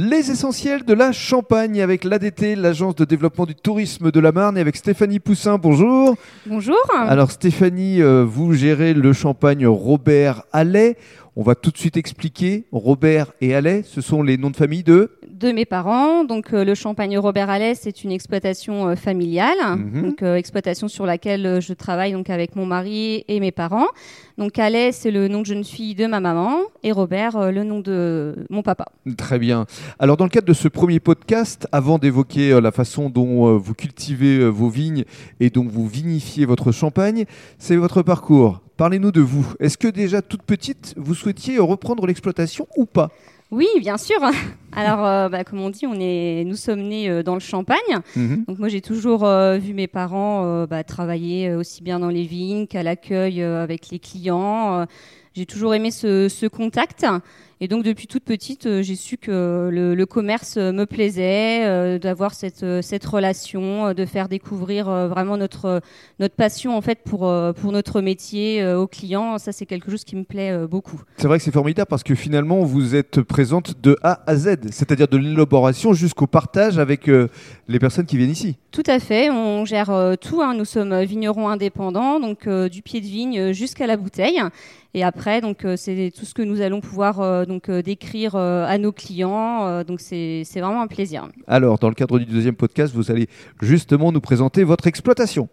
Les essentiels de la Champagne avec l'ADT, l'agence de développement du tourisme de la Marne, et avec Stéphanie Poussin. Bonjour. Bonjour. Alors Stéphanie, euh, vous gérez le champagne Robert Allais. On va tout de suite expliquer. Robert et Allais, ce sont les noms de famille de de mes parents. Donc euh, le champagne Robert Allais, c'est une exploitation euh, familiale, Mhm. donc euh, exploitation sur laquelle je travaille donc avec mon mari et mes parents. Donc Allais, c'est le nom de jeune fille de ma maman et Robert, le nom de mon papa. Très bien. Alors dans le cadre de ce premier podcast, avant d'évoquer la façon dont vous cultivez vos vignes et dont vous vinifiez votre champagne, c'est votre parcours. Parlez-nous de vous. Est-ce que déjà toute petite, vous souhaitiez reprendre l'exploitation ou pas? Oui, bien sûr. Alors, euh, bah, comme on dit, on est, nous sommes nés euh, dans le Champagne. Mhm. Donc moi, j'ai toujours euh, vu mes parents bah, travailler aussi bien dans les vignes qu'à l'accueil avec les clients. J'ai toujours aimé ce, ce contact. Et donc depuis toute petite, j'ai su que le, le commerce me plaisait, d'avoir cette, cette relation, de faire découvrir vraiment notre, notre passion en fait pour, pour notre métier aux clients. Ça, c'est quelque chose qui me plaît beaucoup. C'est vrai que c'est formidable parce que finalement, vous êtes présente de A à Z, c'est-à-dire de l'élaboration jusqu'au partage avec euh, les personnes qui viennent ici. Tout à fait, on gère euh, tout. hein. Nous sommes euh, vignerons indépendants, donc euh, du pied de vigne jusqu'à la bouteille. Et après, donc c'est tout ce que nous allons pouvoir donc décrire à nos clients. Donc c'est vraiment un plaisir. Alors, dans le cadre du deuxième podcast, vous allez justement nous présenter votre exploitation.